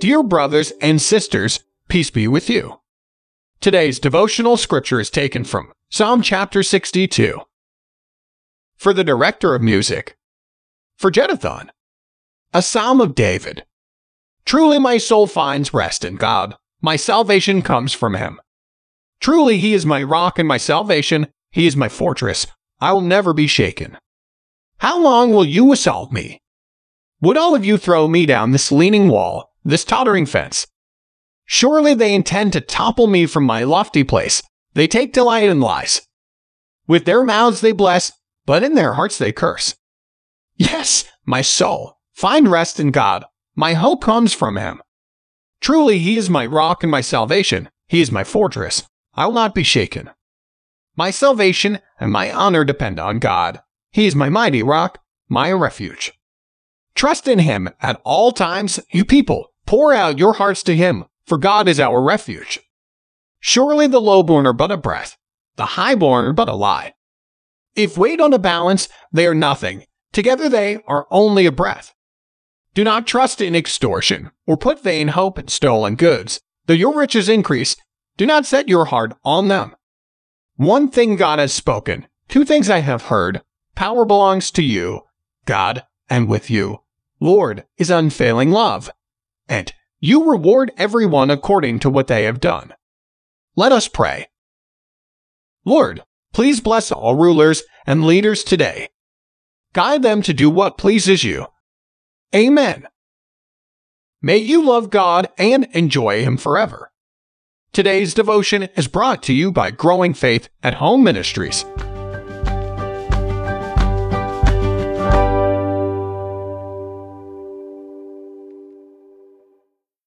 Dear brothers and sisters, peace be with you. Today's devotional scripture is taken from Psalm chapter 62. For the director of music, for Jeduthun, a psalm of David. Truly my soul finds rest in God. My salvation comes from him. Truly he is my rock and my salvation. He is my fortress. I will never be shaken. How long will you assault me? Would all of you throw me down this leaning wall, this tottering fence? Surely they intend to topple me from my lofty place. They take delight in lies. With their mouths they bless, but in their hearts they curse. Yes, my soul, find rest in God. My hope comes from him. Truly, he is my rock and my salvation. He is my fortress. I will not be shaken. My salvation and my honor depend on God. He is my mighty rock, my refuge. Trust in him at all times, you people. Pour out your hearts to him, for God is our refuge. Surely the lowborn are but a breath, the highborn are but a lie. If weighed on a balance, they are nothing. Together they are only a breath. Do not trust in extortion, or put vain hope in stolen goods. Though your riches increase, do not set your heart on them. One thing God has spoken, two things I have heard. Power belongs to you, God, and with you, Lord, is unfailing love. And you reward everyone according to what they have done. Let us pray. Lord, please bless all rulers and leaders today. Guide them to do what pleases you. Amen. May you love God and enjoy Him forever. Today's devotion is brought to you by Growing Faith at Home Ministries.